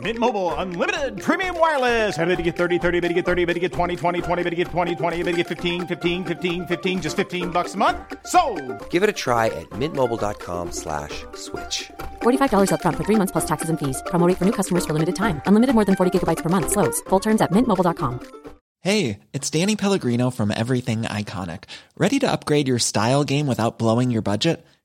Mint Mobile unlimited premium wireless. Ready to get 30, 30, bit to get 30, bit to get 20, 20, 20, bit to get 20, 20, bit to get 15, 15, 15, 15 just 15 bucks a month. So, Give it a try at mintmobile.com slash switch. $45 upfront for three months plus taxes and fees. Promo rate for new customers for limited time. Unlimited more than 40 gigabytes per month. Slows. Full terms at mintmobile.com. Hey, it's Danny Pellegrino from Everything Iconic. Ready to upgrade your style game without blowing your budget?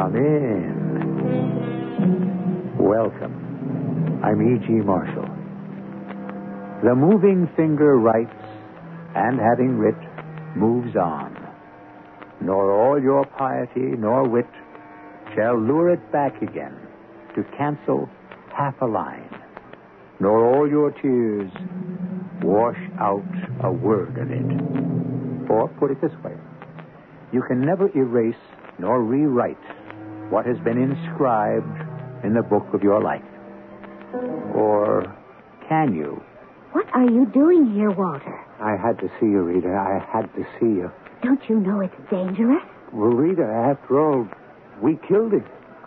Come in. Welcome. I'm E.G. Marshall. The moving finger writes, and having writ, moves on. Nor all your piety nor wit shall lure it back again to cancel half a line. Nor all your tears wash out a word of it. Or put it this way you can never erase nor rewrite what has been inscribed in the book of your life. Or can you? What are you doing here, Walter? I had to see you, Rita. I had to see you. Don't you know it's dangerous? Well, Rita, after all, we killed him.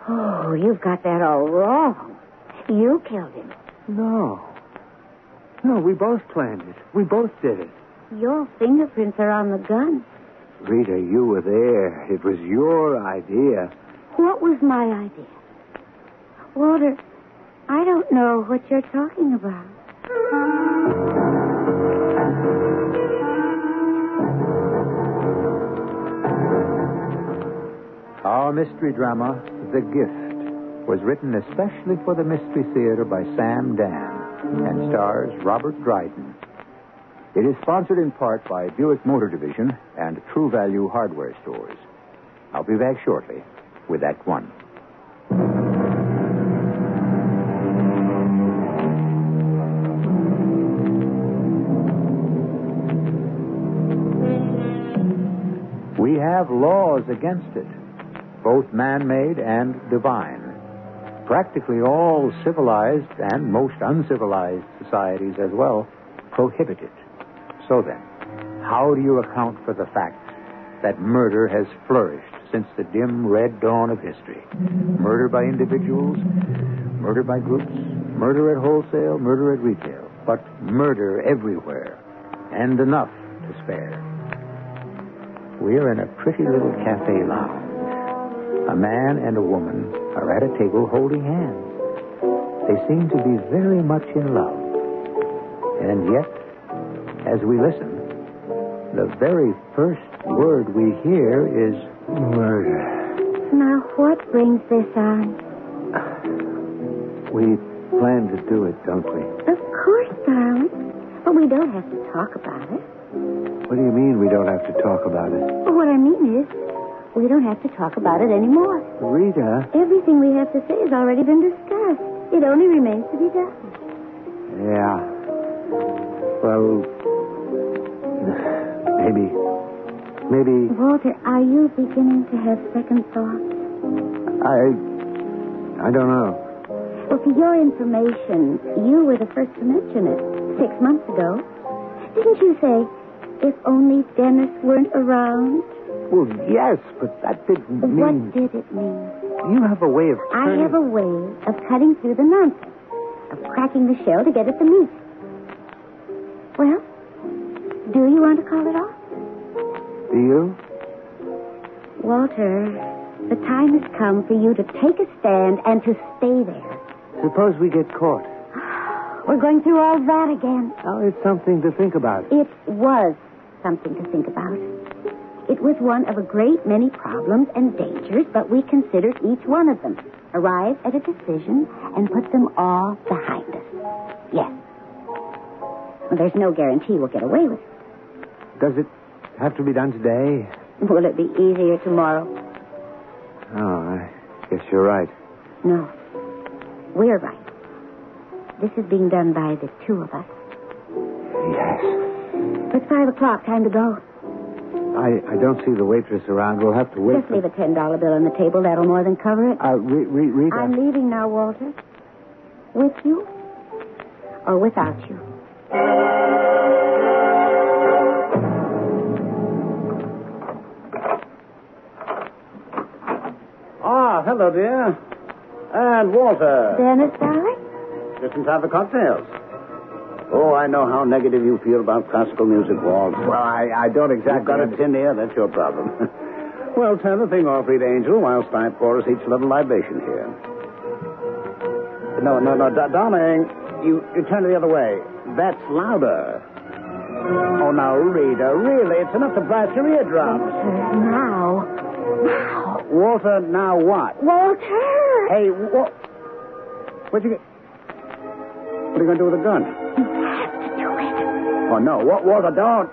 Oh, you've got that all wrong. You killed him. No. No, we both planned it. We both did it. Your fingerprints are on the gun. Rita, you were there. It was your idea. What was my idea? Walter, I don't know what you're talking about. Our mystery drama, The Gift, was written especially for the Mystery Theater by Sam Dann and stars Robert Dryden. It is sponsored in part by Buick Motor Division and True Value Hardware Stores. I'll be back shortly with Act One. We have laws against it, both man made and divine. Practically all civilized and most uncivilized societies as well prohibit it. So then, how do you account for the fact that murder has flourished since the dim red dawn of history? Murder by individuals, murder by groups, murder at wholesale, murder at retail, but murder everywhere, and enough to spare. We're in a pretty little cafe lounge. A man and a woman are at a table holding hands. They seem to be very much in love. And yet, as we listen, the very first word we hear is murder. Now, what brings this on? We plan to do it, don't we? Of course, darling. But we don't have to talk about it. What do you mean we don't have to talk about it? Well, what I mean is, we don't have to talk about it anymore. Rita? Everything we have to say has already been discussed. It only remains to be done. Yeah. Well, maybe. Maybe Walter, are you beginning to have second thoughts? I. I don't know. Well, for your information, you were the first to mention it six months ago. Didn't you say, if only Dennis weren't around? Well, yes, but that didn't mean. What did it mean? You have a way of I have a way of cutting through the nonsense, of cracking the shell to get at the meat. Well, do you want to call it off? Do you? Walter, the time has come for you to take a stand and to stay there. Suppose we get caught. We're going through all that again. Oh, it's something to think about. It was something to think about. It was one of a great many problems and dangers, but we considered each one of them, arrived at a decision, and put them all behind us. Yes. Well, there's no guarantee we'll get away with it. Does it have to be done today? Will it be easier tomorrow? Oh, I guess you're right. No. We're right. This is being done by the two of us. Yes. It's five o'clock. Time to go. I, I don't see the waitress around. We'll have to wait. Just leave a ten dollar bill on the table. That'll more than cover it. Uh, re- re- Rita. I'm leaving now, Walter. With you or without you? Ah, hello, dear. And Walter. Dennis, darling? Just in time for cocktails. Oh, I know how negative you feel about classical music, Walt. Well, I, I don't exactly. You've got a tin ear, that's your problem. well, turn the thing off, Rita Angel, whilst I pour us each a little libation here. No, no, no, da- darling. You, you turn it the other way. That's louder. Oh, now, Rita, really, it's enough to blast your eardrums. Now. Now. Walter, now what? Walter! Hey, what? What'd you get? What are you going to do with the gun? You have to do it. Oh, no. What, Walter, don't.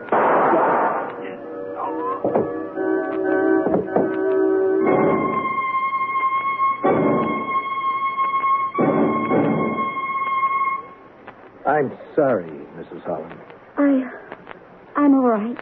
I'm sorry, Mrs. Holland. I. I'm all right.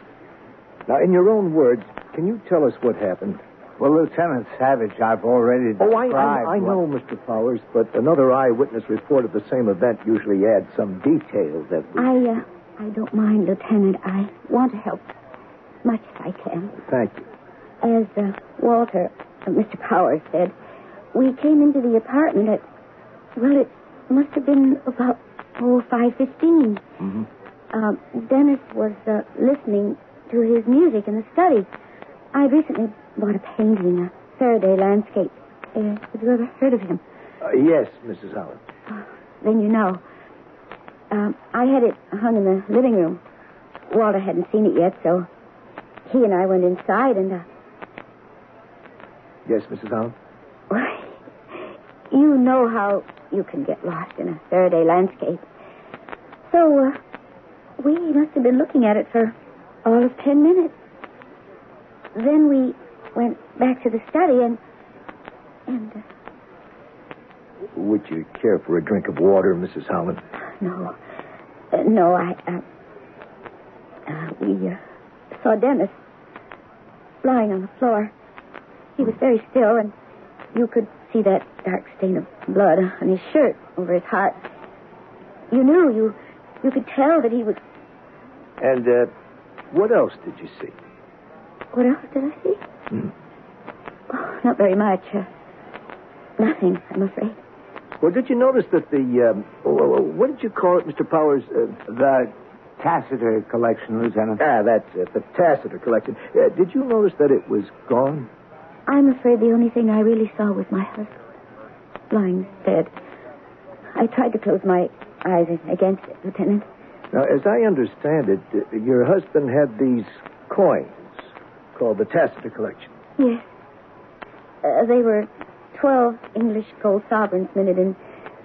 Now, in your own words, can you tell us what happened? Well, Lieutenant Savage, I've already Oh, I, described. I, I what- know, Mr. Powers, but another eyewitness report of the same event usually adds some detail that we... I, uh, I don't mind, Lieutenant. I want to help as much as I can. Thank you. As uh, Walter, uh, Mr. Powers said, we came into the apartment at, well, it must have been about, oh, 5.15. Mhm. Uh, Dennis was uh, listening to his music in the study. I'd recently bought a painting, a Faraday landscape. Uh, have you ever heard of him? Uh, yes, Mrs. Holland. Then you know. Um, I had it hung in the living room. Walter hadn't seen it yet, so he and I went inside and, uh, Yes, Mrs. Holland? you know how you can get lost in a Faraday landscape. So, uh, we must have been looking at it for all of ten minutes. Then we went back to the study and, and, uh, Would you care for a drink of water, Mrs. Holland? No. Uh, no, I. Uh, uh, we uh, saw Dennis lying on the floor. He was very still, and you could see that dark stain of blood on his shirt over his heart. You knew, you you could tell that he was. And uh, what else did you see? What else did I see? Hmm. Oh, not very much. Uh, nothing, I'm afraid. Well, did you notice that the, um, oh, oh, oh, what did you call it, Mr. Powers? Uh, The Tacitus collection, Lieutenant. ah, that's it, the Tacitus collection. Uh, did you notice that it was gone? I'm afraid the only thing I really saw was my husband. Lying dead. I tried to close my eyes against it, Lieutenant. Now, as I understand it, uh, your husband had these coins called the Tacitus collection. Yes. Uh, they were 12 English gold sovereigns minted in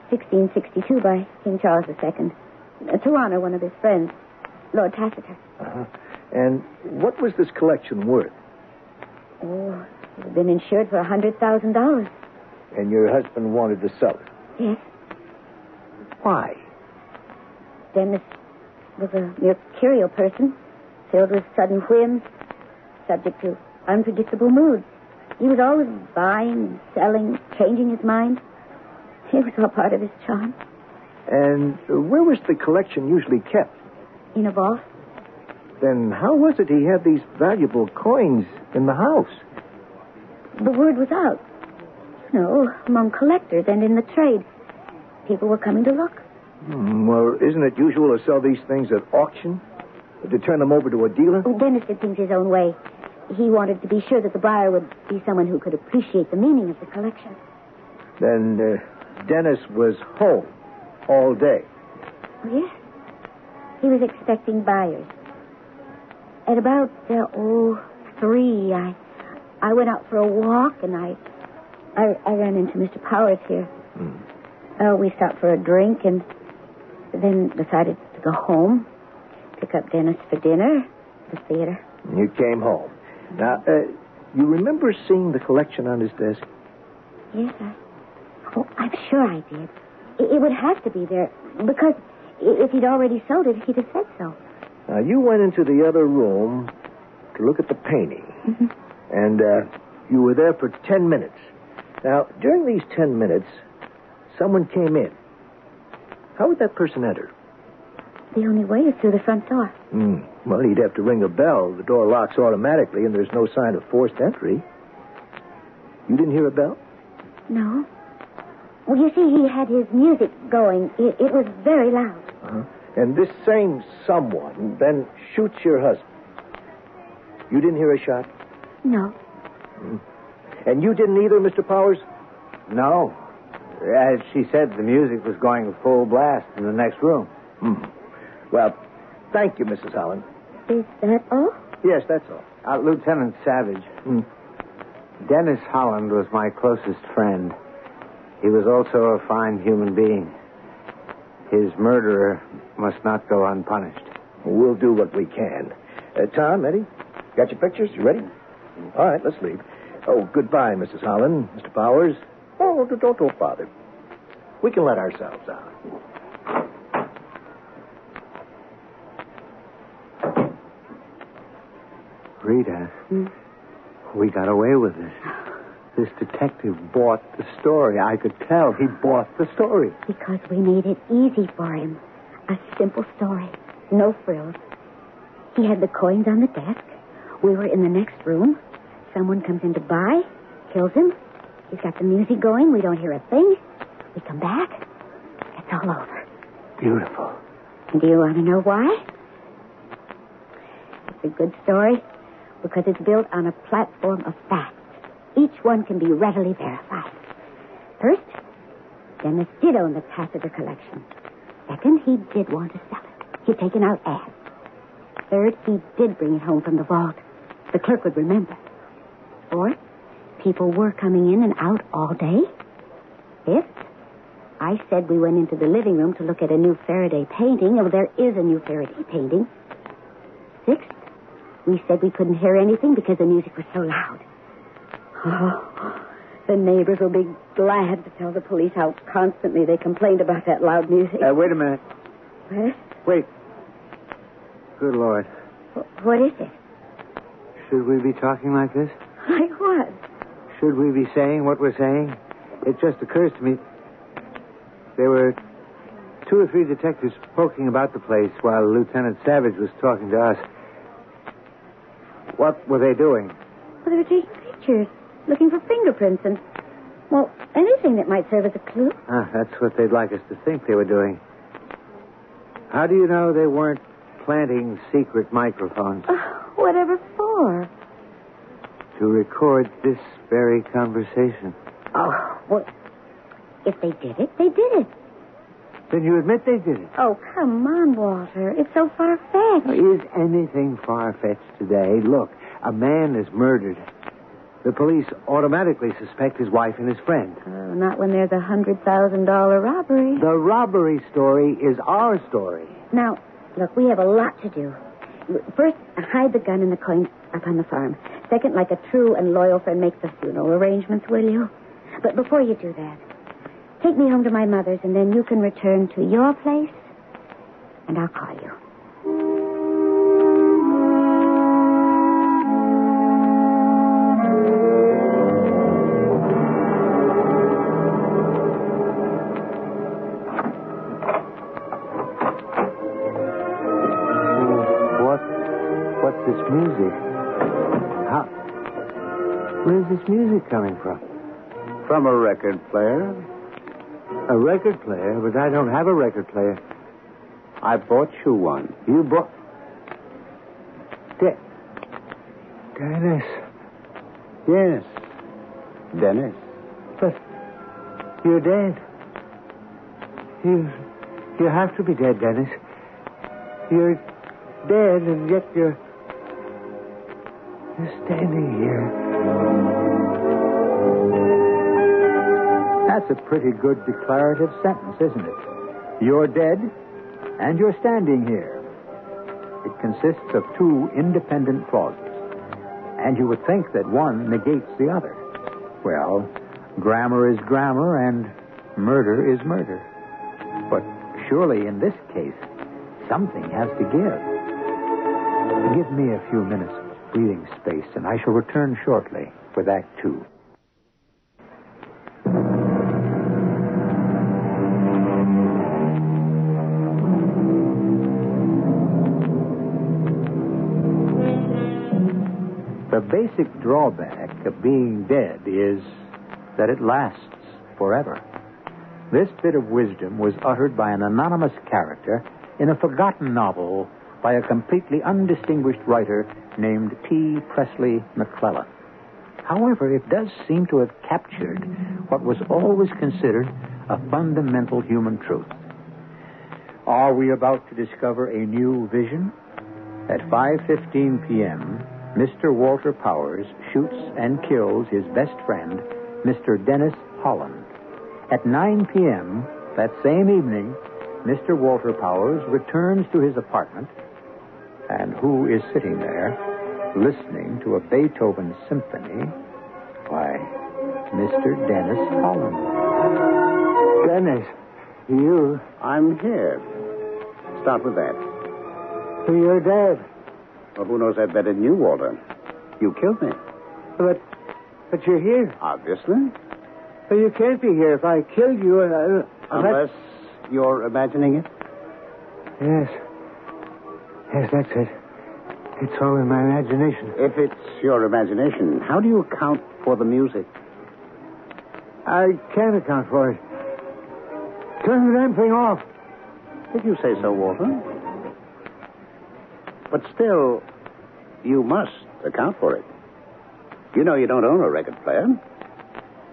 1662 by King Charles II uh, to honor one of his friends, Lord Tacitus. Uh-huh. And what was this collection worth? Oh, it had been insured for a $100,000. And your husband wanted to sell it. Yes. Why? Dennis was a mercurial person, filled with sudden whims, subject to unpredictable moods. He was always buying and selling, changing his mind. It was all part of his charm. And where was the collection usually kept? In a vault. Then how was it he had these valuable coins in the house? The word was out. You know, among collectors and in the trade. People were coming to look. Hmm, well, isn't it usual to sell these things at auction? To turn them over to a dealer? Oh, Dennis did things his own way. He wanted to be sure that the buyer would be someone who could appreciate the meaning of the collection. Then uh, Dennis was home all day. Oh, yes. He was expecting buyers. At about, uh, oh, three, I, I went out for a walk and I, I, I ran into Mr. Powers here. Uh, we stopped for a drink and then decided to go home, pick up Dennis for dinner, the theater. You came home. Now, uh, you remember seeing the collection on his desk? Yes, I. Oh, I'm sure I did. It, it would have to be there because if he'd already sold it, he'd have said so. Now, you went into the other room to look at the painting, and uh, you were there for ten minutes. Now, during these ten minutes, someone came in. How would that person enter? The only way is through the front door. Hmm. Well, he'd have to ring a bell. The door locks automatically, and there's no sign of forced entry. You didn't hear a bell? No. Well, you see, he had his music going. It, it was very loud. Uh-huh. And this same someone then shoots your husband. You didn't hear a shot? No. And you didn't either, Mr. Powers? No. As she said, the music was going full blast in the next room. Hmm. Well, thank you, Mrs. Holland. Is that all? Yes, that's all. Uh, Lieutenant Savage. Hmm. Dennis Holland was my closest friend. He was also a fine human being. His murderer must not go unpunished. We'll do what we can. Uh, Tom, Eddie, got your pictures? You ready? All right, let's leave. Oh, goodbye, Mrs. Holland, Mr. Powers. Oh, don't, don't, don't bother. We can let ourselves out. Rita, hmm? we got away with this. This detective bought the story. I could tell he bought the story. Because we made it easy for him. A simple story. No frills. He had the coins on the desk. We were in the next room. Someone comes in to buy, kills him. He's got the music going. We don't hear a thing. We come back. It's all over. Beautiful. And do you want to know why? It's a good story because it's built on a platform of facts. Each one can be readily verified. First, Dennis did own the Tacitus collection. Second, he did want to sell it. He'd taken out ads. Third, he did bring it home from the vault. The clerk would remember. Fourth, people were coming in and out all day. Fifth, I said we went into the living room to look at a new Faraday painting. Oh, there is a new Faraday painting. Sixth, we said we couldn't hear anything because the music was so loud. Oh, the neighbors will be glad to tell the police how constantly they complained about that loud music. Uh, wait a minute. What? Wait. Good Lord. Wh- What is it? Should we be talking like this? Like what? Should we be saying what we're saying? It just occurs to me. There were two or three detectives poking about the place while Lieutenant Savage was talking to us. What were they doing? Well, they were taking pictures, looking for fingerprints and, well, anything that might serve as a clue. Ah, that's what they'd like us to think they were doing. How do you know they weren't planting secret microphones Oh, whatever for? to record this very conversation? Oh, well, if they did it, they did it. Then you admit they did it. Oh, come on, Walter. It's so far-fetched. Is anything far-fetched today? Look, a man is murdered. The police automatically suspect his wife and his friend. Oh, not when there's a $100,000 robbery. The robbery story is our story. Now, look, we have a lot to do. First, hide the gun and the coins up on the farm. Second, like a true and loyal friend, make the funeral arrangements, will you? But before you do that, take me home to my mother's, and then you can return to your place, and I'll call you. What? What's this music? How? Where's this music coming from? From a record player. A record player, but I don't have a record player. I bought you one. You bought. De- Dennis. Yes. Dennis. But you're dead. You. You have to be dead, Dennis. You're dead, and yet you're. You're standing here. That's a pretty good declarative sentence, isn't it? You're dead, and you're standing here. It consists of two independent clauses. And you would think that one negates the other. Well, grammar is grammar, and murder is murder. But surely in this case, something has to give. Give me a few minutes of breathing space, and I shall return shortly with Act Two. Basic drawback of being dead is that it lasts forever. This bit of wisdom was uttered by an anonymous character in a forgotten novel by a completely undistinguished writer named P. Presley McClellan. However, it does seem to have captured what was always considered a fundamental human truth. Are we about to discover a new vision? At 5:15 p.m., Mr. Walter Powers shoots and kills his best friend, Mr. Dennis Holland. At 9 p.m. that same evening, Mr. Walter Powers returns to his apartment, and who is sitting there listening to a Beethoven symphony? Why, Mr. Dennis Holland. Dennis, you. I'm here. Start with that. You're dead. Well, who knows that better than you, Walter? You killed me. But. But you're here. Obviously. But you can't be here if I killed you. Uh, Unless you're imagining it. Yes. Yes, that's it. It's all in my imagination. If it's your imagination, how do you account for the music? I can't account for it. Turn the damn thing off. Did you say so, Walter? But still, you must account for it. You know you don't own a record player.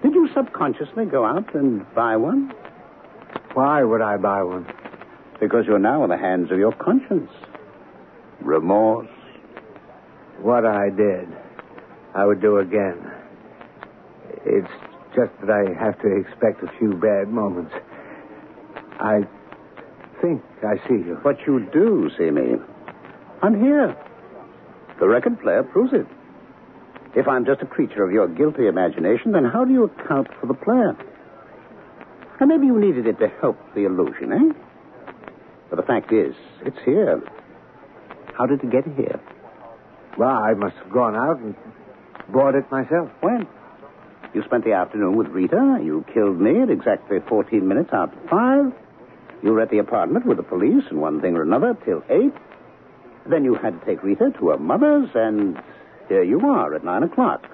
Did you subconsciously go out and buy one? Why would I buy one? Because you're now in the hands of your conscience. Remorse. What I did, I would do again. It's just that I have to expect a few bad moments. I think I see you. But you do see me. I'm here. The record player proves it. If I'm just a creature of your guilty imagination, then how do you account for the player? And maybe you needed it to help the illusion, eh? But the fact is, it's here. How did it get here? Well, I must have gone out and bought it myself. When? You spent the afternoon with Rita. You killed me at exactly 14 minutes after 5. You were at the apartment with the police and one thing or another till 8. Then you had to take Rita to her mother's, and here you are at 9 o'clock.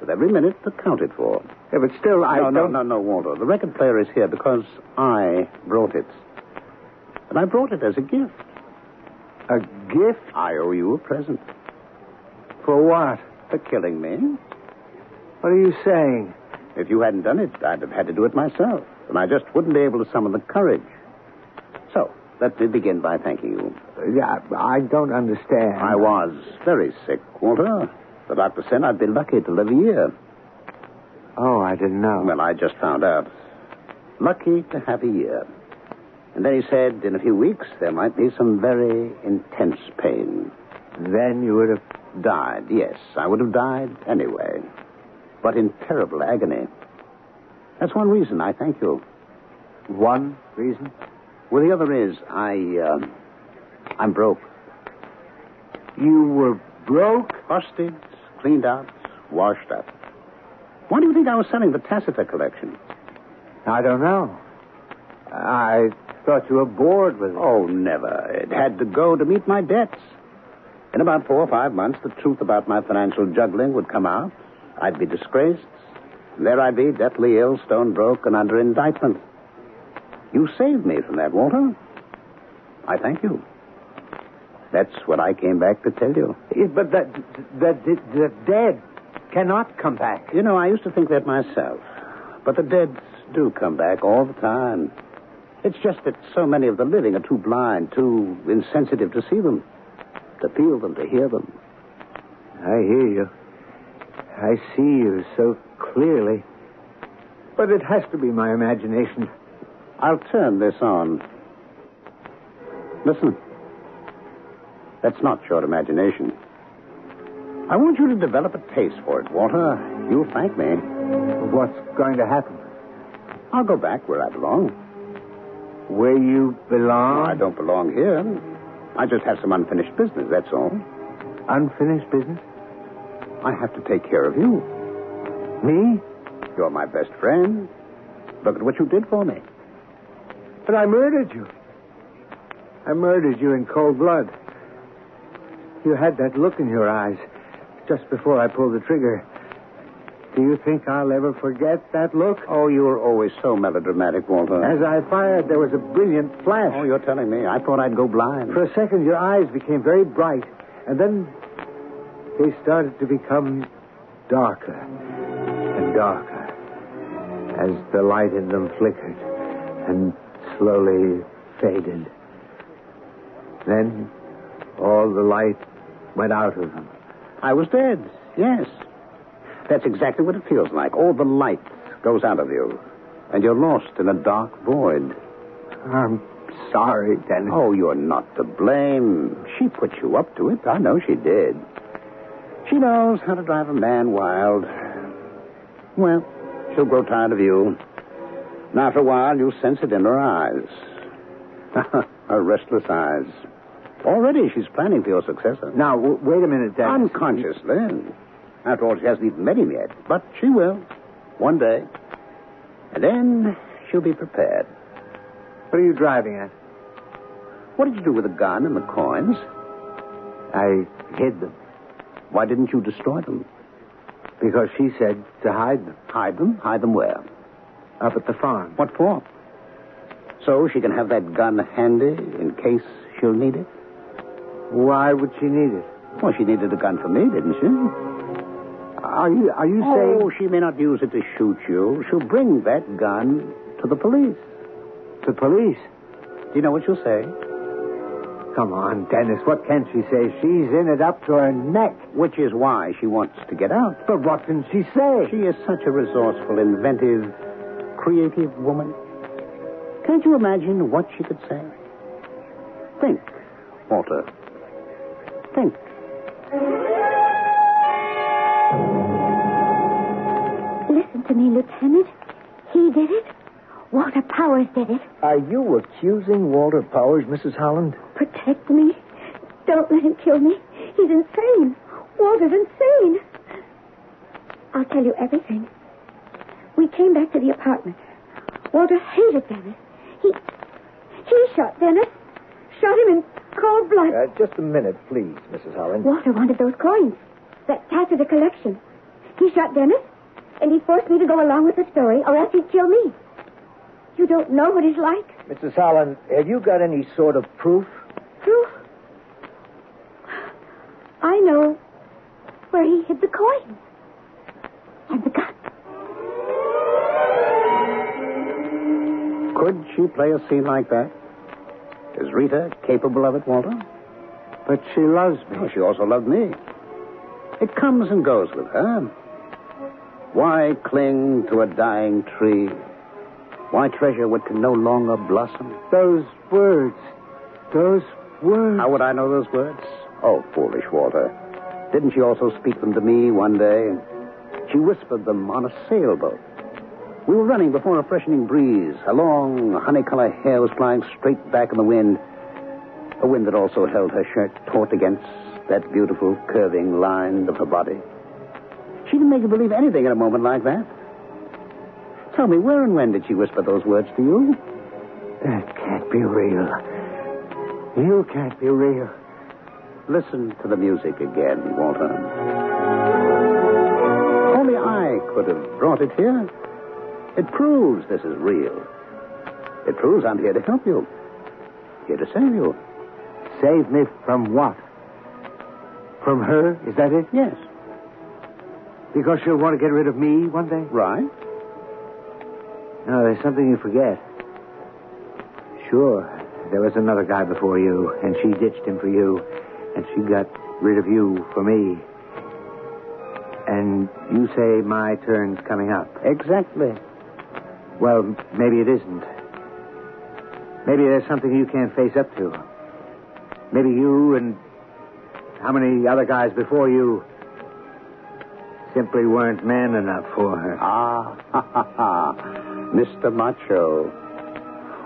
With every minute accounted for. Yeah, but still, I no, don't... no, no, no, Walter. The record player is here because I brought it. And I brought it as a gift. A gift? I owe you a present. For what? For killing me. What are you saying? If you hadn't done it, I'd have had to do it myself. And I just wouldn't be able to summon the courage. Let me begin by thanking you. Yeah, I don't understand. I was very sick, Walter. The doctor said I'd be lucky to live a year. Oh, I didn't know. Well, I just found out. Lucky to have a year. And then he said in a few weeks there might be some very intense pain. Then you would have died. Yes, I would have died anyway. But in terrible agony. That's one reason I thank you. One reason? Well, the other is I, uh, I'm broke. You were broke? Busted, cleaned out, washed up. Why do you think I was selling the Tacitus collection? I don't know. I thought you were bored with it. Oh, never. It had to go to meet my debts. In about four or five months, the truth about my financial juggling would come out. I'd be disgraced. And there I'd be, deathly ill, stone broke, and under indictment. You saved me from that, Walter. I thank you. That's what I came back to tell you. But the, the, the, the dead cannot come back. You know, I used to think that myself. But the dead do come back all the time. It's just that so many of the living are too blind, too insensitive to see them, to feel them, to hear them. I hear you. I see you so clearly. But it has to be my imagination. I'll turn this on. Listen. That's not your imagination. I want you to develop a taste for it, Walter. You'll thank me. What's going to happen? I'll go back where I belong. Where you belong? No, I don't belong here. I just have some unfinished business, that's all. Unfinished business? I have to take care of you. Me? You're my best friend. Look at what you did for me. But I murdered you. I murdered you in cold blood. You had that look in your eyes just before I pulled the trigger. Do you think I'll ever forget that look? Oh, you were always so melodramatic, Walter. As I fired, there was a brilliant flash. Oh, you're telling me. I thought I'd go blind. For a second, your eyes became very bright, and then they started to become darker and darker as the light in them flickered and slowly faded. Then all the light went out of them. I was dead, yes. That's exactly what it feels like. All the light goes out of you, and you're lost in a dark void. I'm sorry, Dennis. Oh, you're not to blame. She put you up to it. I know she did. She knows how to drive a man wild. Well, she'll grow tired of you. And after a while, you'll sense it in her eyes. her restless eyes. Already she's planning for your successor. Now, w- wait a minute, Dennis. Unconsciously. After all, she hasn't even met him yet. But she will. One day. And then she'll be prepared. What are you driving at? What did you do with the gun and the coins? I hid them. Why didn't you destroy them? Because she said to hide them. Hide them? Hide them where? Up at the farm. What for? So she can have that gun handy in case she'll need it? Why would she need it? Well, she needed a gun for me, didn't she? Are you are you oh, saying Oh, she may not use it to shoot you. She'll bring that gun to the police. to police? Do you know what she'll say? Come on, Dennis. What can she say? She's in it up to her neck. Which is why she wants to get out. But what can she say? She is such a resourceful, inventive, creative woman. Can't you imagine what she could say? Think, Walter. Think. Listen to me, Lieutenant. He did it. Walter Powers did it. Are you accusing Walter Powers, Mrs. Holland? Protect me. Don't let him kill me. He's insane. Walter's insane. I'll tell you everything. We came back to the apartment. Walter hated Dennis. He He shot Dennis. Shot him in cold blood. Uh, just a minute, please, Mrs. Holland. Walter wanted those coins. That tax of the collection. He shot Dennis, and he forced me to go along with the story, or else he'd kill me. You don't know what he's like. Mrs. Holland, have you got any sort of proof? Proof? I know where he hid the coins. And the gun. Could she play a scene like that? Is Rita capable of it, Walter? But she loves me. Oh, she also loved me. It comes and goes with her. Why cling to a dying tree? Why treasure what can no longer blossom? Those words. Those words. How would I know those words? Oh, foolish Walter. Didn't she also speak them to me one day? She whispered them on a sailboat. We were running before a freshening breeze. Her long, honey-colored hair was flying straight back in the wind. A wind that also held her shirt taut against that beautiful curving line of her body. She didn't make you believe anything in a moment like that. Tell me, where and when did she whisper those words to you? That can't be real. You can't be real. Listen to the music again, Walter. Only I could have brought it here. It proves this is real. It proves I'm here to help you. Here to save you. Save me from what? From her? Is that it? Yes. Because she'll want to get rid of me one day? Right. No, there's something you forget. Sure, there was another guy before you, and she ditched him for you, and she got rid of you for me. And you say my turn's coming up. Exactly. Well, maybe it isn't. Maybe there's something you can't face up to. Maybe you and how many other guys before you simply weren't man enough for her. Ah, ha, ha, ha. Mr. Macho.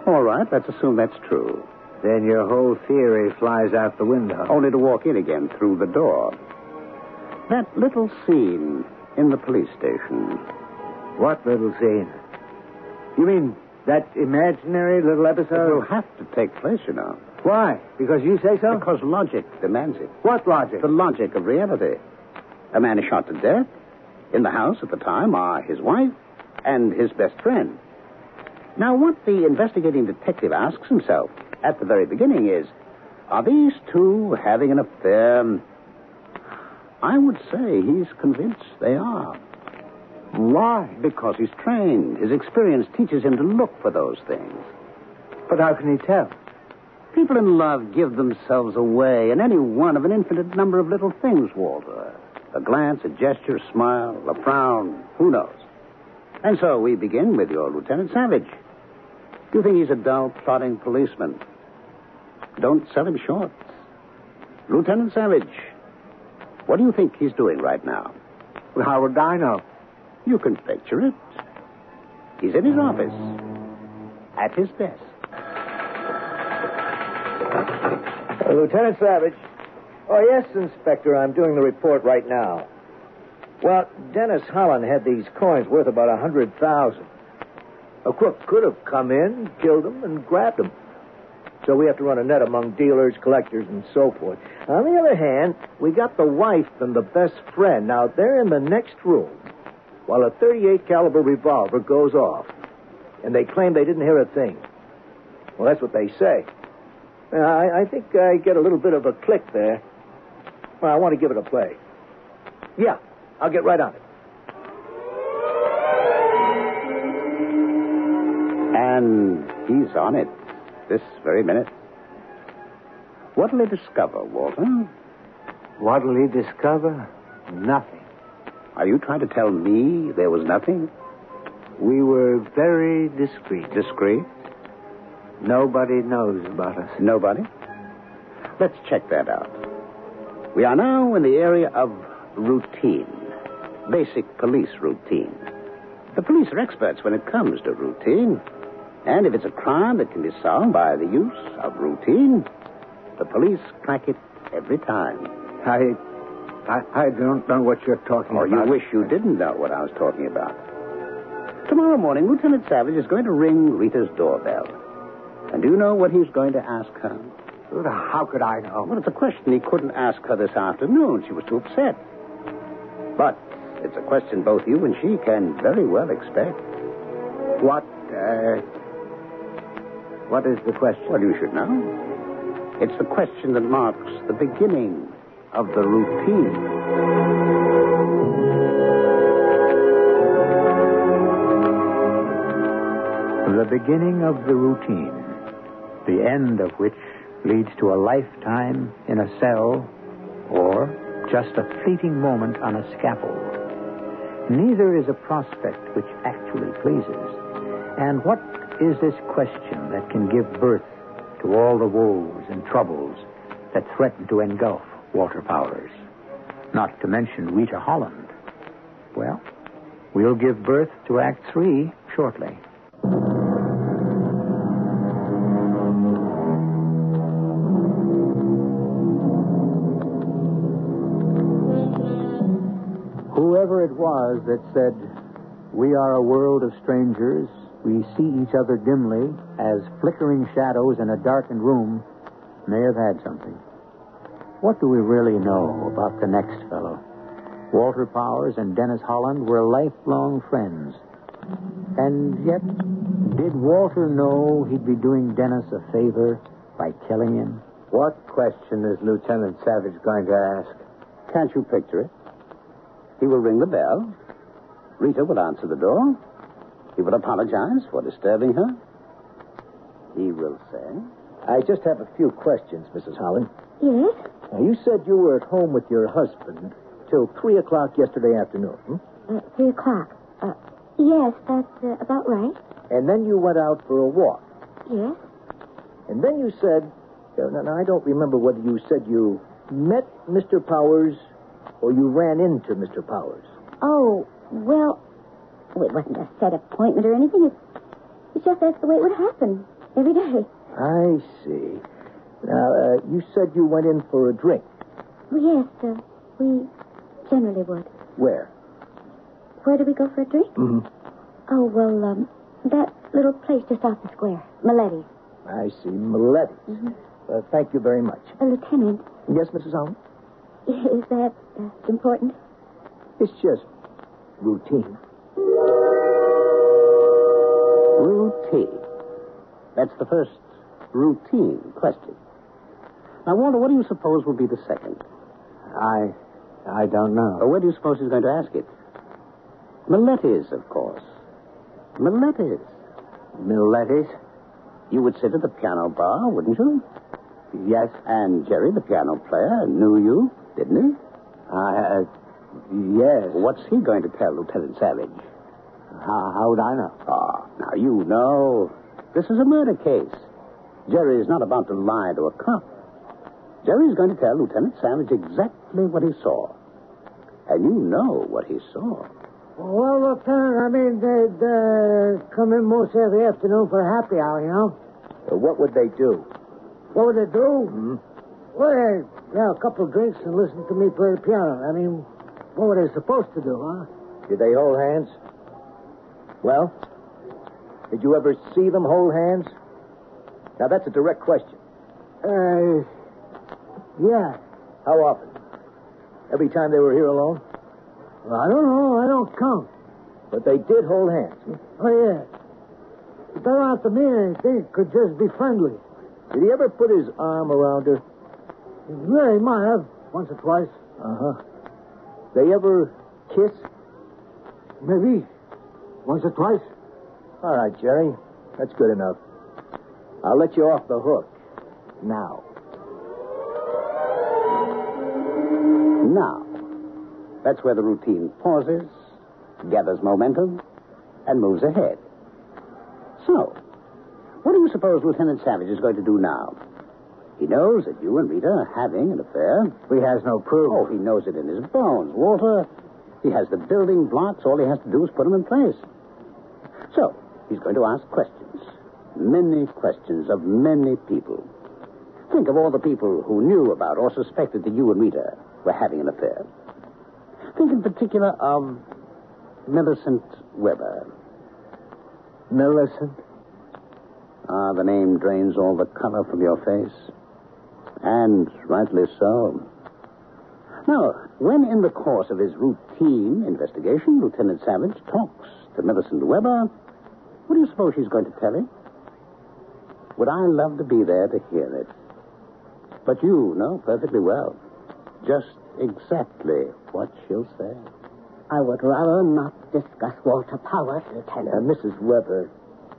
All right, let's assume that's true. Then your whole theory flies out the window. Only to walk in again through the door. That little scene in the police station. What little scene? You mean that imaginary little It episode? will have to take place, you know. Why? Because you say so? Because logic demands it. What logic? The logic of reality. A man is shot to death. In the house at the time are his wife and his best friend. Now, what the investigating detective asks himself at the very beginning is are these two having an affair? I would say he's convinced they are. Why? Because he's trained. His experience teaches him to look for those things. But how can he tell? People in love give themselves away in any one of an infinite number of little things, Walter. A glance, a gesture, a smile, a frown, who knows? And so we begin with your Lieutenant Savage. You think he's a dull, plodding policeman? Don't sell him short. Lieutenant Savage, what do you think he's doing right now? Well, how would I know? You can picture it. He's in his office, at his desk. Uh, Lieutenant Savage. Oh, yes, Inspector. I'm doing the report right now. Well, Dennis Holland had these coins worth about a hundred thousand. A crook could have come in, killed them, and grabbed them. So we have to run a net among dealers, collectors, and so forth. On the other hand, we got the wife and the best friend. Now they're in the next room, while a 38 caliber revolver goes off, and they claim they didn't hear a thing. Well, that's what they say. I, I think I get a little bit of a click there. Well, I want to give it a play. Yeah, I'll get right on it. And he's on it this very minute. What'll he discover, Walter? What'll he discover? Nothing. Are you trying to tell me there was nothing? We were very discreet. Discreet? Nobody knows about us. Nobody? Let's check that out. We are now in the area of routine, basic police routine. The police are experts when it comes to routine. And if it's a crime that can be solved by the use of routine, the police crack it every time. I, I, I don't know what you're talking Or about. you wish you didn't know what I was talking about. Tomorrow morning, Lieutenant Savage is going to ring Rita's doorbell. And do you know what he's going to ask her? How could I know? Well, it's a question he couldn't ask her this afternoon. She was too upset. But it's a question both you and she can very well expect. What, uh, what is the question? Well, you should know. It's the question that marks the beginning of the routine. The beginning of the routine, the end of which leads to a lifetime in a cell or just a fleeting moment on a scaffold. Neither is a prospect which actually pleases. And what is this question that can give birth to all the woes and troubles that threaten to engulf Walter Powers? Not to mention Rita Holland. Well, we'll give birth to Act Three shortly. Whoever it was that said, We are a world of strangers, we see each other dimly as flickering shadows in a darkened room, may have had something. What do we really know about the next fellow? Walter Powers and Dennis Holland were lifelong friends. And yet, did Walter know he'd be doing Dennis a favor by killing him? What question is Lieutenant Savage going to ask? Can't you picture it? He will ring the bell. Rita will answer the door. He will apologize for disturbing her. He will say, I just have a few questions, Mrs. Holland. Yes? Now, you said you were at home with your husband till 3 o'clock yesterday afternoon. Hmm? Uh, three o'clock. Uh, yes, that's uh, about right. And then you went out for a walk. Yes? And then you said, uh, now, I don't remember whether you said you met Mr. Powers or you ran into Mr. Powers. Oh, well, well, it wasn't a set appointment or anything. It's, it's just that's the way it would happen every day. I see. Now, uh, you said you went in for a drink. Oh, yes, uh, we generally would. Where? Where do we go for a drink? Mm-hmm. Oh, well, um, that little place just off the square, Miletti's. I see. Miletti's. Mm-hmm. Uh, thank you very much. Uh, Lieutenant, Yes, Mrs. Holland? is that uh, important? It's just routine. routine. That's the first routine question. Now, Walter, what do you suppose will be the second? I, I don't know. Or where do you suppose he's going to ask it? Miletti's, of course. Miletti's. Miletti's? You would sit at the piano bar, wouldn't you? Yes. And Jerry, the piano player, knew you, didn't he? I, uh, yes. What's he going to tell Lieutenant Savage? How, how would I know? Ah, now you know. This is a murder case. Jerry is not about to lie to a cop. Jerry's going to tell Lieutenant Savage exactly what he saw. And you know what he saw. Well, Lieutenant, I mean, they'd uh, come in most every afternoon for a happy hour, you know. Uh, what would they do? What would they do? Mm-hmm. Well, they'd have a couple of drinks and listen to me play the piano. I mean, what were they supposed to do, huh? Did they hold hands? Well, did you ever see them hold hands? Now, that's a direct question. Uh, yeah. How often? Every time they were here alone? Well, I don't know. I don't count. But they did hold hands. hmm? Oh, yeah. It don't have to mean anything. It could just be friendly. Did he ever put his arm around her? Yeah, he might have. Once or twice. Uh huh. They ever kiss? Maybe. Once or twice. All right, Jerry. That's good enough. I'll let you off the hook. Now. Now, that's where the routine pauses, gathers momentum, and moves ahead. So, what do you suppose Lieutenant Savage is going to do now? He knows that you and Rita are having an affair. He has no proof. Oh, he knows it in his bones. Walter, he has the building blocks. All he has to do is put them in place. So, he's going to ask questions. Many questions of many people. Think of all the people who knew about or suspected that you and Rita were having an affair. Think in particular of Millicent Weber. Millicent? Ah, the name drains all the color from your face. And rightly so. Now, when in the course of his routine investigation, Lieutenant Savage talks to Millicent Weber, what do you suppose she's going to tell him? Would I love to be there to hear it? But you know perfectly well just exactly what she'll say. I would rather not discuss Walter Powers, Lieutenant. Uh, Mrs. Weber,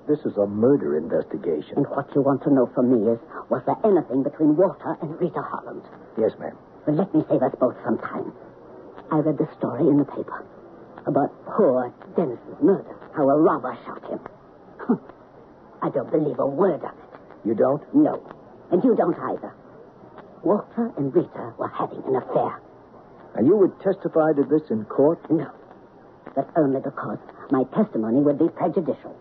this is a murder investigation. And what you want to know from me is, was there anything between Walter and Rita Holland? Yes, ma'am. Well, let me save us both some time. I read the story in the paper about poor Dennis's murder, how a robber shot him. I don't believe a word of it. You don't? No. And you don't either. Walter and Rita were having an affair. And you would testify to this in court? No. But only because my testimony would be prejudicial.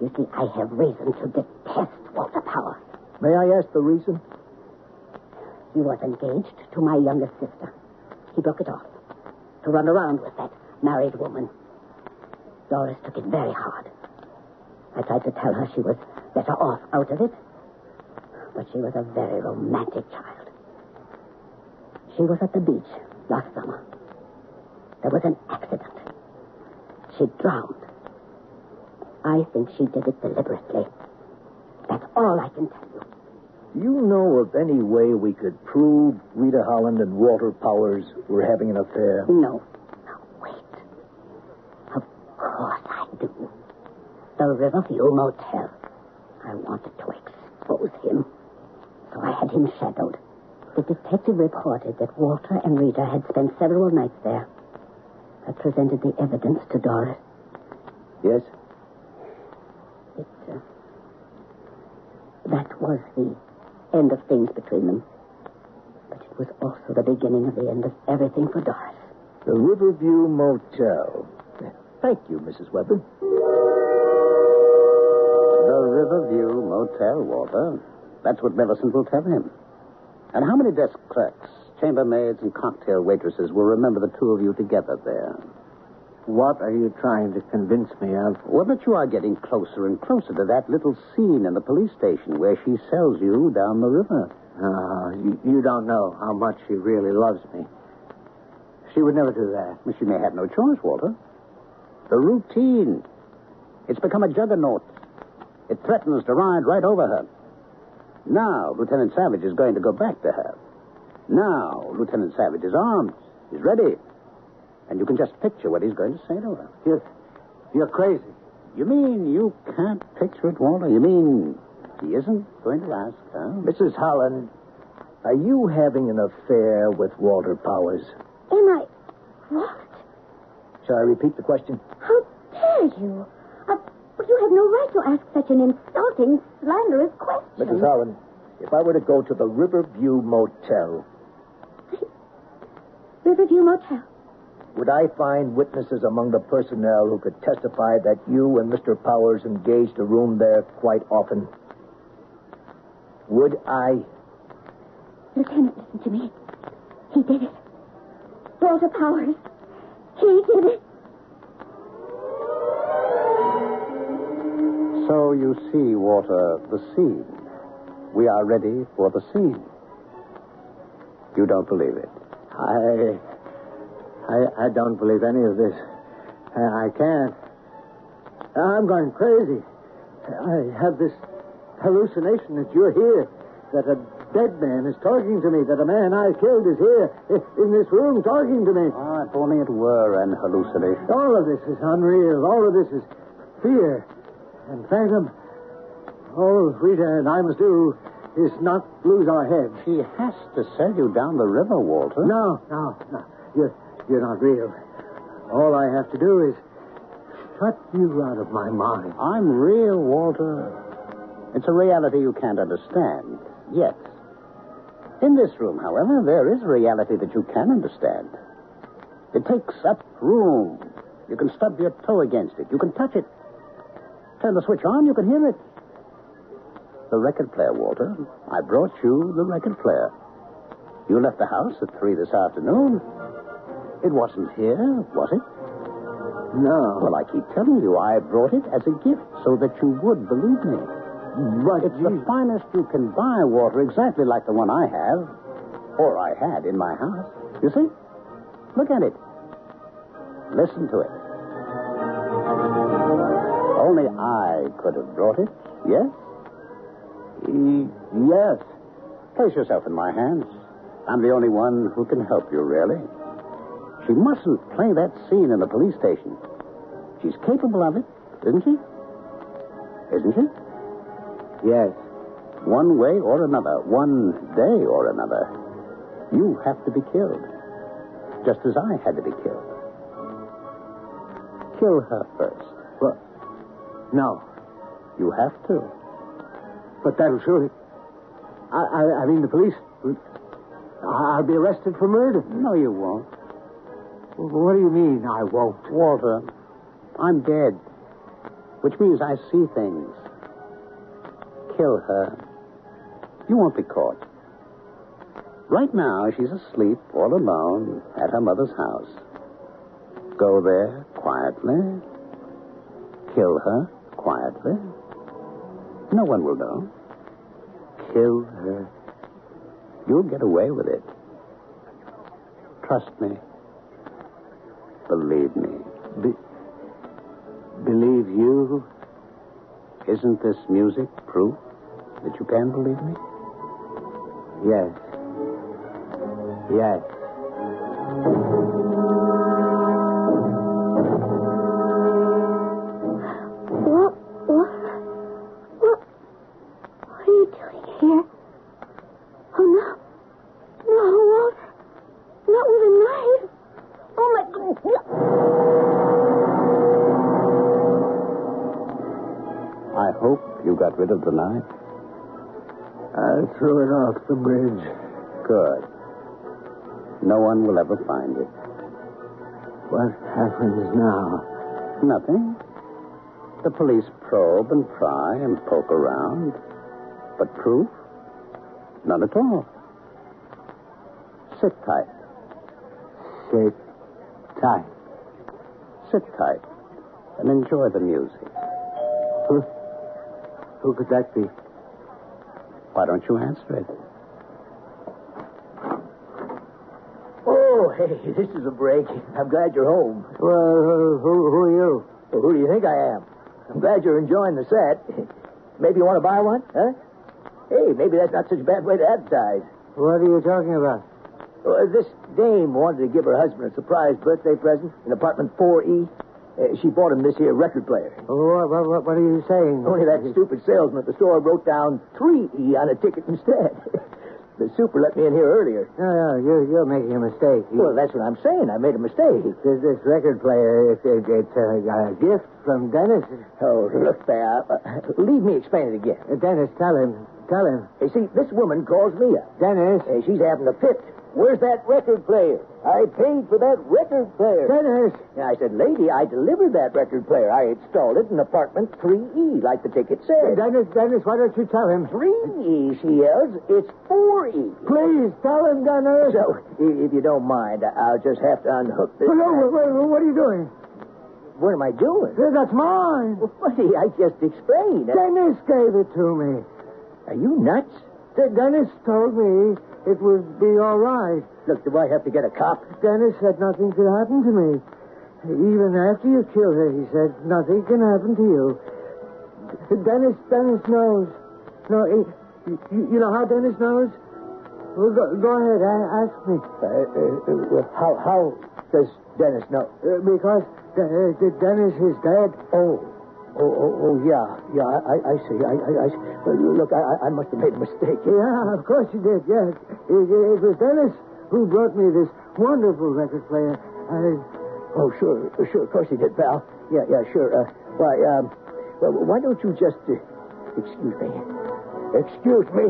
You see, I have reason to detest Walter Power. May I ask the reason? He was engaged to my youngest sister. He broke it off to run around with that married woman. Doris took it very hard. I tried to tell her she was better off out of it, but she was a very romantic child. She was at the beach last summer. There was an accident. She drowned. I think she did it deliberately. That's all I can tell you. Do you know of any way we could prove Rita Holland and Walter Powers were having an affair? No. Now, wait. Of course. The Riverview Motel. I wanted to expose him. So I had him shadowed. The detective reported that Walter and Rita had spent several nights there. I presented the evidence to Doris. Yes? It, uh, that was the end of things between them. But it was also the beginning of the end of everything for Doris. The Riverview Motel. Thank you, Mrs. Weber. The Riverview Motel, Walter. That's what Millicent will tell him. And how many desk clerks, chambermaids, and cocktail waitresses will remember the two of you together there? What are you trying to convince me of? Well, that you are getting closer and closer to that little scene in the police station where she sells you down the river. Oh, you, you don't know how much she really loves me. She would never do that. She may have no choice, Walter. The routine. It's become a juggernaut. It threatens to ride right over her. Now, Lieutenant Savage is going to go back to her. Now, Lieutenant Savage is armed. He's ready. And you can just picture what he's going to say to her. You're, you're crazy. You mean you can't picture it, Walter? You mean he isn't going to ask her? Mrs. Holland, are you having an affair with Walter Powers? Am I? What? Shall I repeat the question? How dare you? But you have no right to ask such an insulting, slanderous question. Mrs. Holland, if I were to go to the Riverview Motel, Riverview Motel. would I find witnesses among the personnel who could testify that you and Mr. Powers engaged a room there quite often? Would I? Lieutenant, listen to me. He did it. Walter Powers. He did it. So you see, Walter, the scene. We are ready for the scene. You don't believe it. I, I, I don't believe any of this. I, I can't. I'm going crazy. I have this hallucination that you're here, that a dead man is talking to me, that a man I killed is here in this room talking to me. Ah, if only it were an hallucination. All of this is unreal. All of this is fear and phantom. All Rita and I must do is not lose our heads. She has to sell you down the river, Walter. No, no, no. You're, you're not real. All I have to do is shut you out of my mind. I'm real, Walter. It's a reality you can't understand yet. In this room, however, there is a reality that you can understand. It takes up room. You can stub your toe against it. You can touch it. Turn the switch on, you can hear it. The record player, Walter. I brought you the record player. You left the house at three this afternoon. It wasn't here, was it? No. Well, I keep telling you, I brought it as a gift so that you would believe me. But it's the finest you can buy, Walter, exactly like the one I have, or I had in my house. You see? Look at it. Listen to it. Only I could have brought it. Yes? E- yes. Place yourself in my hands. I'm the only one who can help you, really. She mustn't play that scene in the police station. She's capable of it, isn't she? Isn't she? Yes. One way or another, one day or another, you have to be killed. Just as I had to be killed. Kill her first. No. You have to. But that'll surely. I, I, I mean, the police. I'll be arrested for murder. No, you won't. What do you mean, I won't? Walter, I'm dead. Which means I see things. Kill her. You won't be caught. Right now, she's asleep, all alone, at her mother's house. Go there quietly. Kill her quietly. No one will know. Kill her. You'll get away with it. Trust me. Believe me. Be- believe you? Isn't this music proof that you can believe me? Yes. Yes. You got rid of the knife. I threw it off the bridge. Good. No one will ever find it. What happens now? Nothing. The police probe and pry and poke around. But proof? None at all. Sit tight. Sit tight. Sit tight and enjoy the music. Who, could that be? Why don't you answer it? Oh, hey, this is a break. I'm glad you're home. Well, who, who, who are you? Well, who do you think I am? I'm glad you're enjoying the set. Maybe you want to buy one, huh? Hey, maybe that's not such a bad way to advertise. What are you talking about? Well, this dame wanted to give her husband a surprise birthday present in apartment 4E. Uh, she bought him this here record player. What, what, what are you saying? Only that stupid salesman at the store wrote down 3E on a ticket instead. the super let me in here earlier. No, no, you're, you're making a mistake. Well, that's what I'm saying. I made a mistake. This, this record player, it, it, it's a, a gift from Dennis. Oh, look there. Uh, leave me explain it again. Uh, Dennis, tell him. Tell him. You see, this woman calls me up. Dennis. Uh, she's having a fit. Where's that record player? I paid for that record player. Dennis. I said, lady, I delivered that record player. I installed it in apartment 3E, like the ticket said. Dennis, Dennis, why don't you tell him? 3E, she yells. It's 4E. Please, tell him, Dennis. So, if you don't mind, I'll just have to unhook this. No, wait, wait, what are you doing? What am I doing? That's mine. Well, buddy, I just explained. Dennis gave it to me. Are you nuts? Dennis told me it would be all right. Look, do I have to get a cop? Dennis said nothing could happen to me. Even after you killed her, he said nothing can happen to you. Dennis, Dennis knows. No, he, you, you know how Dennis knows? Well, go, go ahead, ask me. Uh, uh, how, how does Dennis know? Uh, because Dennis is dead. Oh. Oh, oh, oh, yeah, yeah, I, I see, I, I, I see. Well, look, I, I must have made a mistake. Yeah, of course you did, yes. It, it was Dennis who brought me this wonderful record player. I... Oh, sure, sure, of course he did, pal. Yeah, yeah, sure. Uh, why, um, well, why don't you just, uh, excuse me, excuse me.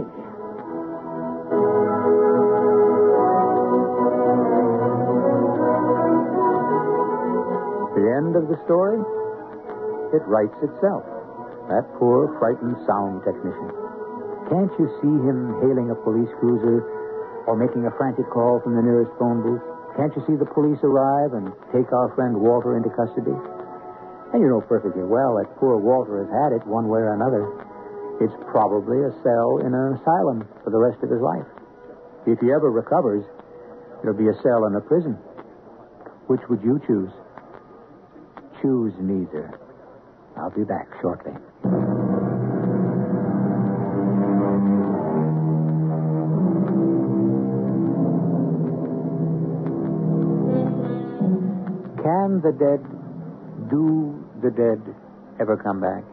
The end of the story? It writes itself. That poor, frightened sound technician. Can't you see him hailing a police cruiser or making a frantic call from the nearest phone booth? Can't you see the police arrive and take our friend Walter into custody? And you know perfectly well that poor Walter has had it one way or another. It's probably a cell in an asylum for the rest of his life. If he ever recovers, it'll be a cell in a prison. Which would you choose? Choose neither. I'll be back shortly. Can the dead, do the dead ever come back?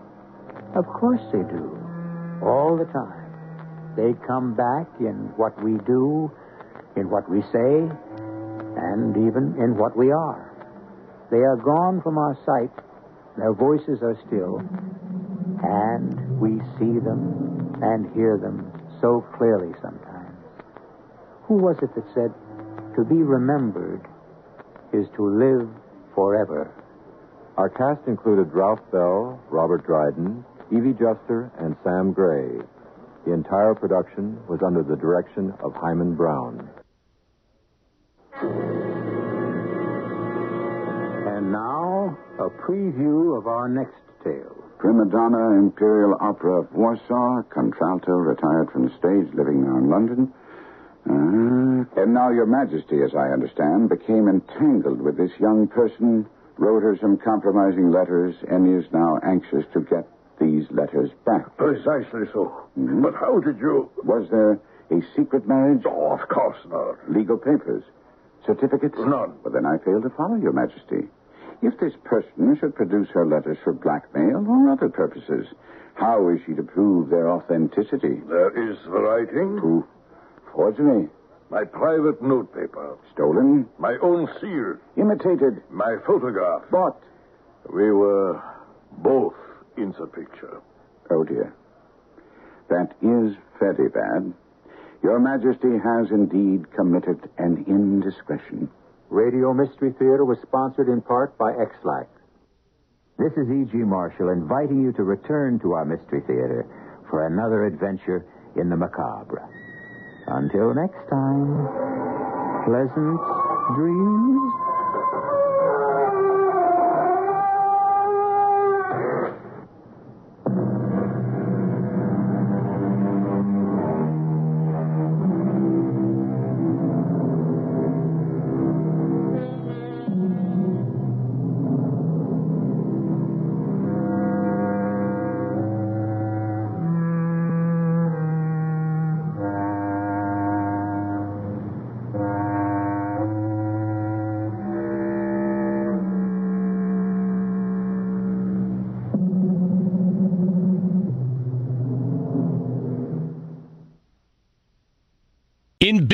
Of course they do. All the time. They come back in what we do, in what we say, and even in what we are. They are gone from our sight. Their voices are still. And we see them and hear them so clearly sometimes. Who was it that said, to be remembered is to live forever? Our cast included Ralph Bell, Robert Dryden, Evie Juster, and Sam Gray. The entire production was under the direction of Himan Brown. Now, a preview of our next tale. Prima donna Imperial Opera of Warsaw, contralto, retired from the stage, living now in London. Uh, and now, Your Majesty, as I understand, became entangled with this young person, wrote her some compromising letters, and is now anxious to get these letters back. Precisely so. Mhm. But how did you. Was there a secret marriage? Oh, of course not. Legal papers? Certificates? None. Well, then I fail to follow, Your Majesty. If this person should produce her letters for blackmail or other purposes, how is she to prove their authenticity? There is the writing. Proof. Forgery. My private notepaper. Stolen. My own seal. Imitated. My photograph. Bought. We were both in the picture. Oh, dear. That is very bad. Your Majesty has indeed committed an indiscretion. Radio Mystery Theater was sponsored in part by Ex-Lax. This is E.G. Marshall inviting you to return to our Mystery Theater for another adventure in the macabre. Until next time, pleasant dreams.